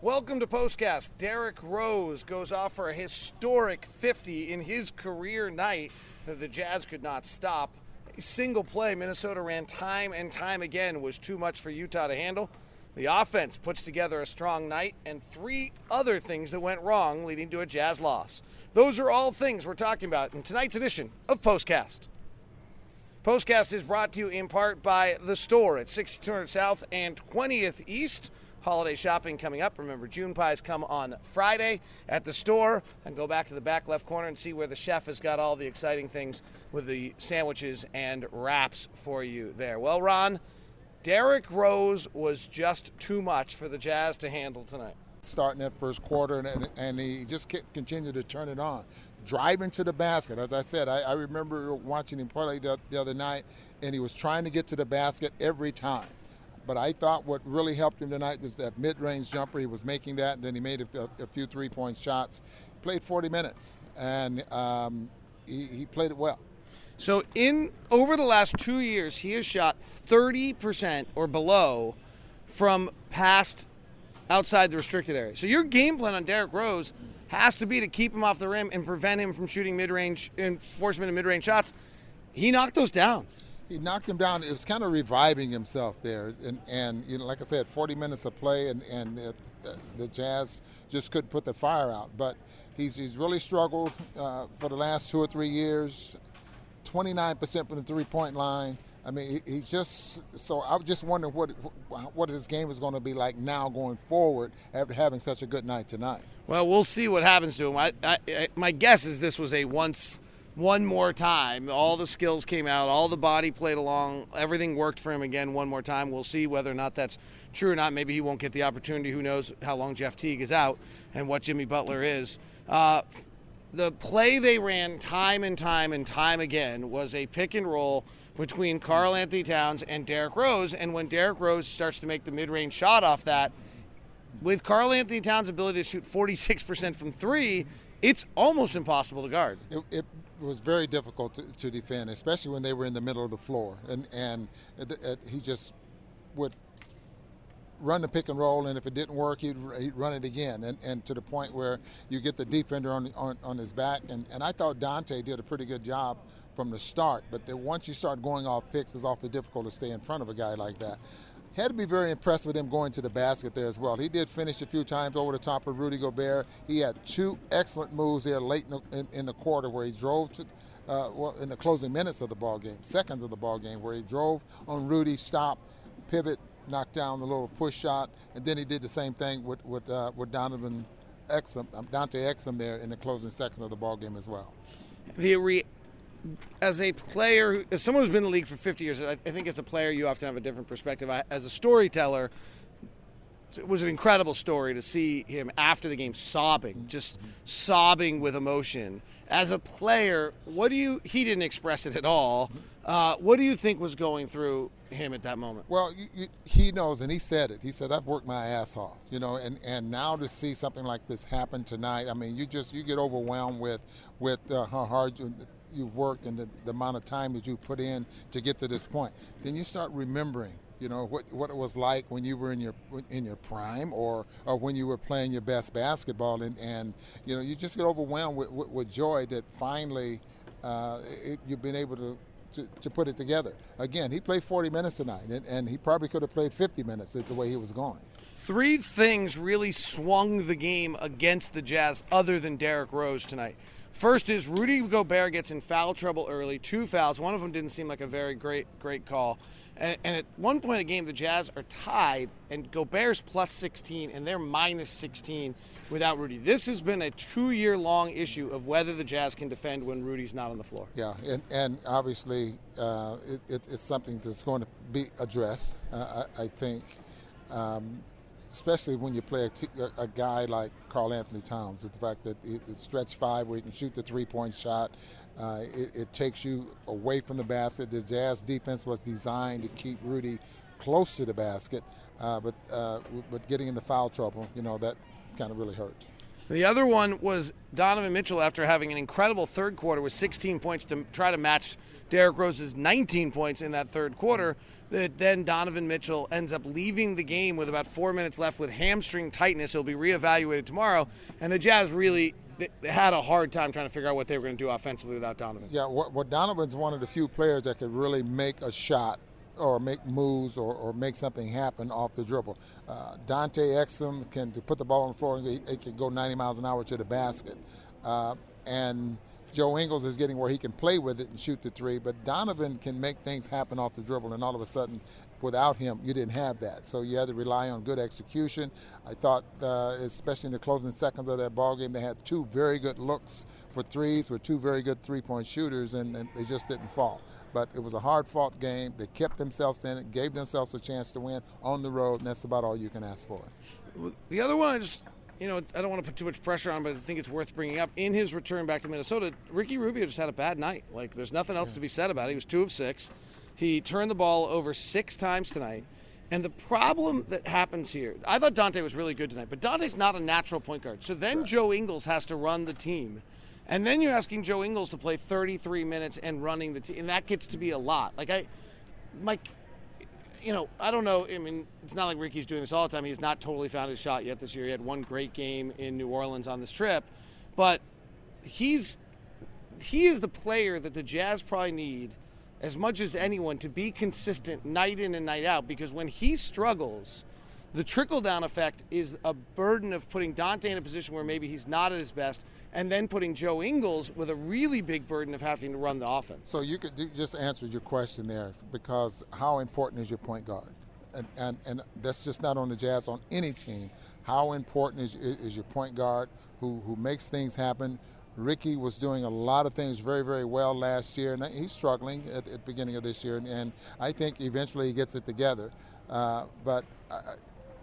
Welcome to Postcast. Derrick Rose goes off for a historic 50 in his career night that the Jazz could not stop. A single play Minnesota ran time and time again was too much for Utah to handle. The offense puts together a strong night and three other things that went wrong, leading to a Jazz loss. Those are all things we're talking about in tonight's edition of Postcast. Postcast is brought to you in part by The Store at 6200 South and 20th East. Holiday shopping coming up. Remember, June pies come on Friday at the store. And go back to the back left corner and see where the chef has got all the exciting things with the sandwiches and wraps for you there. Well, Ron, Derrick Rose was just too much for the Jazz to handle tonight. Starting that first quarter, and, and he just continued to turn it on. Driving to the basket. As I said, I, I remember watching him play the, the other night, and he was trying to get to the basket every time. But I thought what really helped him tonight was that mid-range jumper. He was making that, and then he made a, a few three-point shots. Played 40 minutes, and um, he, he played it well. So in over the last two years, he has shot 30% or below from past outside the restricted area. So your game plan on Derrick Rose has to be to keep him off the rim and prevent him from shooting mid-range enforcement and mid-range shots. He knocked those down he knocked him down. It was kind of reviving himself there, and and you know, like I said, 40 minutes of play, and and uh, the Jazz just couldn't put the fire out. But he's he's really struggled uh, for the last two or three years. 29% from the three-point line. I mean, he, he's just so. I was just wondering what what his game is going to be like now going forward after having such a good night tonight. Well, we'll see what happens to him. I, I, I my guess is this was a once one more time. All the skills came out, all the body played along, everything worked for him again one more time. We'll see whether or not that's true or not. Maybe he won't get the opportunity. Who knows how long Jeff Teague is out and what Jimmy Butler is. Uh, the play they ran time and time and time again was a pick and roll between Karl-Anthony Towns and Derrick Rose. And when Derrick Rose starts to make the mid range shot off that, with Karl-Anthony Towns' ability to shoot 46% from three, it's almost impossible to guard. It, it was very difficult to, to, defend, especially when they were in the middle of the floor, and and it, it, he just would run the pick and roll, and if it didn't work, he'd, he'd, run it again, and, and to the point where you get the defender on, on, on his back. And, and I thought Dante did a pretty good job from the start, but then once you start going off picks, it's awfully difficult to stay in front of a guy like that had to be very impressed with him going to the basket there as well. He did finish a few times over the top of Rudy Gobert. He had two excellent moves there late in the, in, in the quarter where he drove to, uh, well, in the closing minutes of the ball game, seconds of the ball game, where he drove on Rudy, stop, pivot, knocked down the little push shot, and then he did the same thing with with, uh, with Donovan Exum, um, Dante Exum there in the closing seconds of the ball game as well. The re- as a player, as someone who's been in the league for 50 years, I, think as a player you often have a different perspective. As a storyteller, it was an incredible story to see him after the game sobbing, just sobbing with emotion. As a player, what do you? He didn't express it at all. Uh, what do you think was going through him at that moment? Well, you, you, he knows, and he said it. He said, "I've worked my ass off," you know, and, and now to see something like this happen tonight, I mean, you just you get overwhelmed with with uh, how hard you, you worked and the, the amount of time that you put in to get to this point. Then you start remembering you know what what it was like when you were in your in your prime or or when you were playing your best basketball. And and you know you just get overwhelmed with, with, with joy that finally uh, it, you've been able to, to, to put it together. Again he played 40 minutes tonight and, and he probably could have played 50 minutes the way he was going. Three things really swung the game against the jazz other than Derrick Rose tonight First is Rudy Gobert gets in foul trouble early, two fouls. One of them didn't seem like a very great, great call. And, and at one point in the game, the Jazz are tied, and Gobert's plus 16, and they're minus 16 without Rudy. This has been a two year long issue of whether the Jazz can defend when Rudy's not on the floor. Yeah, and, and obviously uh, it, it, it's something that's going to be addressed, uh, I, I, think. Um, especially when you play a, guy like Karl-Anthony Towns. The fact that it's a stretch five where he can shoot the three point shot, uh, it, it, takes you away from the basket. The Jazz defense was designed to keep Rudy close to the basket, uh, but uh, but getting in the foul trouble, you know, that kind of really hurt. The other one was Donovan Mitchell after having an incredible third quarter with 16 points to try to match Derrick Rose's 19 points in that third quarter. That then Donovan Mitchell ends up leaving the game with about four minutes left with hamstring tightness. He'll be reevaluated tomorrow, and the Jazz really had a hard time trying to figure out what they were going to do offensively without Donovan. Yeah, what, what Donovan's one of the few players that could really make a shot or make moves or, or make something happen off the dribble. Uh, Dante Exum can put the ball on the floor and it, he can go 90 miles an hour to the basket. Uh, and Joe Ingles is getting where he can play with it and shoot the three, but Donovan can make things happen off the dribble, and all of a sudden, without him, you didn't have that. So you had to rely on good execution. I thought, uh, especially in the closing seconds of that ball game, they had two very good looks for threes with two very good three-point shooters, and, and they just didn't fall. But it was a hard-fought game. They kept themselves in it, gave themselves a chance to win on the road, and that's about all you can ask for. The other one, I just you know, I don't want to put too much pressure on, but I think it's worth bringing up. In his return back to Minnesota, Ricky Rubio just had a bad night. Like, there's nothing else yeah. to be said about it. He was two of six. He turned the ball over six times tonight. And the problem that happens here, I thought Dante was really good tonight, but Dante's not a natural point guard. So then right. Joe Ingles has to run the team. And then you're asking Joe Ingles to play 33 minutes and running the team. And that gets to be a lot. Like, I, Mike, you know, I don't know. I mean, it's not like Ricky's doing this all the time. He's not totally found his shot yet this year. He had one great game in New Orleans on this trip, but he's he is the player that the Jazz probably need as much as anyone to be consistent night in and night out because when he struggles, the trickle down effect is a burden of putting Dante in a position where maybe he's not at his best, and then putting Joe Ingles with a really big burden of having to run the offense. So you could just answer your question there because how important is your point guard? And, and, and that's just not on the Jazz, on any team. How important is, is your point guard who, who makes things happen? Ricky was doing a lot of things very, very well last year, and he's struggling at, at the beginning of this year, and, and, I think eventually he gets it together. Uh, but I,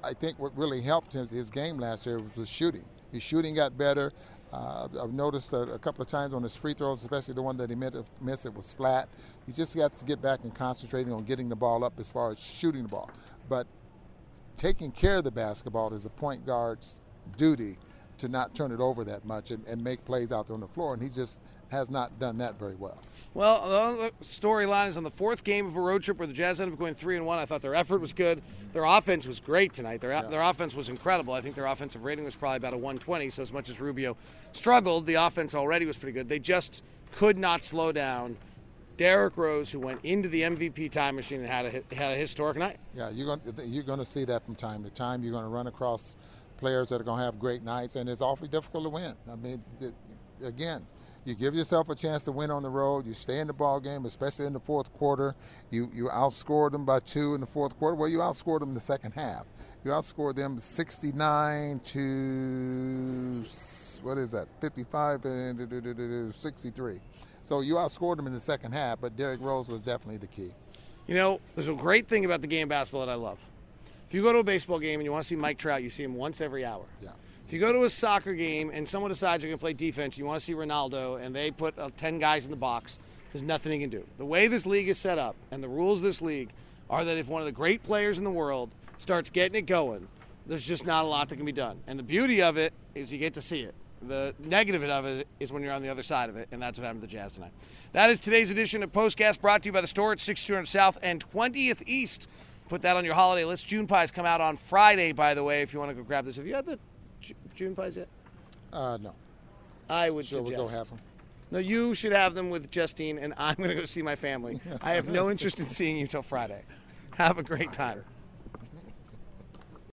I think what really helped him his game last year was shooting. His shooting got better. Uh, I've noticed a, a, couple of times on his free throws, especially the one that he meant to miss, it was flat. He just got to get back and concentrating on getting the ball up as far as shooting the ball. But taking care of the basketball is a point guard's duty to not turn it over that much and, and make plays out there on the floor. And he just has not done that very well. Well, the storyline is on the fourth game of a road trip where the Jazz ended up going three and one. I thought their effort was good. Their offense was great tonight. Their yeah. their offense was incredible. I think their offensive rating was probably about a 120. So as much as Rubio struggled, the offense already was pretty good. They just could not slow down. Derrick Rose, who went into the MVP time machine and had a had a historic night. Yeah, you're going you're going to see that from time to time. You're going to run across players that are going to have great nights, and it's awfully difficult to win. I mean, again, you give yourself a chance to win on the road. You stay in the ball game, especially in the fourth quarter. You you outscored them by two in the fourth quarter. Well, you outscored them in the second half. You outscored them 69 to what is that? 55 and 63. So you outscored them in the second half, but Derrick Rose was definitely the key. You know, there's a great thing about the game of basketball that I love. If you go to a baseball game and you want to see Mike Trout, you see him once every hour. Yeah. If you go to a soccer game and someone decides you're going to play defense, you want to see Ronaldo, and they put uh, 10 guys in the box, there's nothing he can do. The way this league is set up and the rules of this league are that if one of the great players in the world starts getting it going, there's just not a lot that can be done. And the beauty of it is you get to see it. The negative of it is when you're on the other side of it, and that's what happened to the Jazz tonight. That is today's edition of Postcast brought to you by the store at 6200 South and 20th East. Put that on your holiday list. June pies come out on Friday, by the way, if you want to go grab this. Have you had the June pies yet? Uh, no. I would sure suggest. we'll go have them. No, you should have them with Justine, and I'm going to go see my family. I have no interest in seeing you till Friday. Have a great time.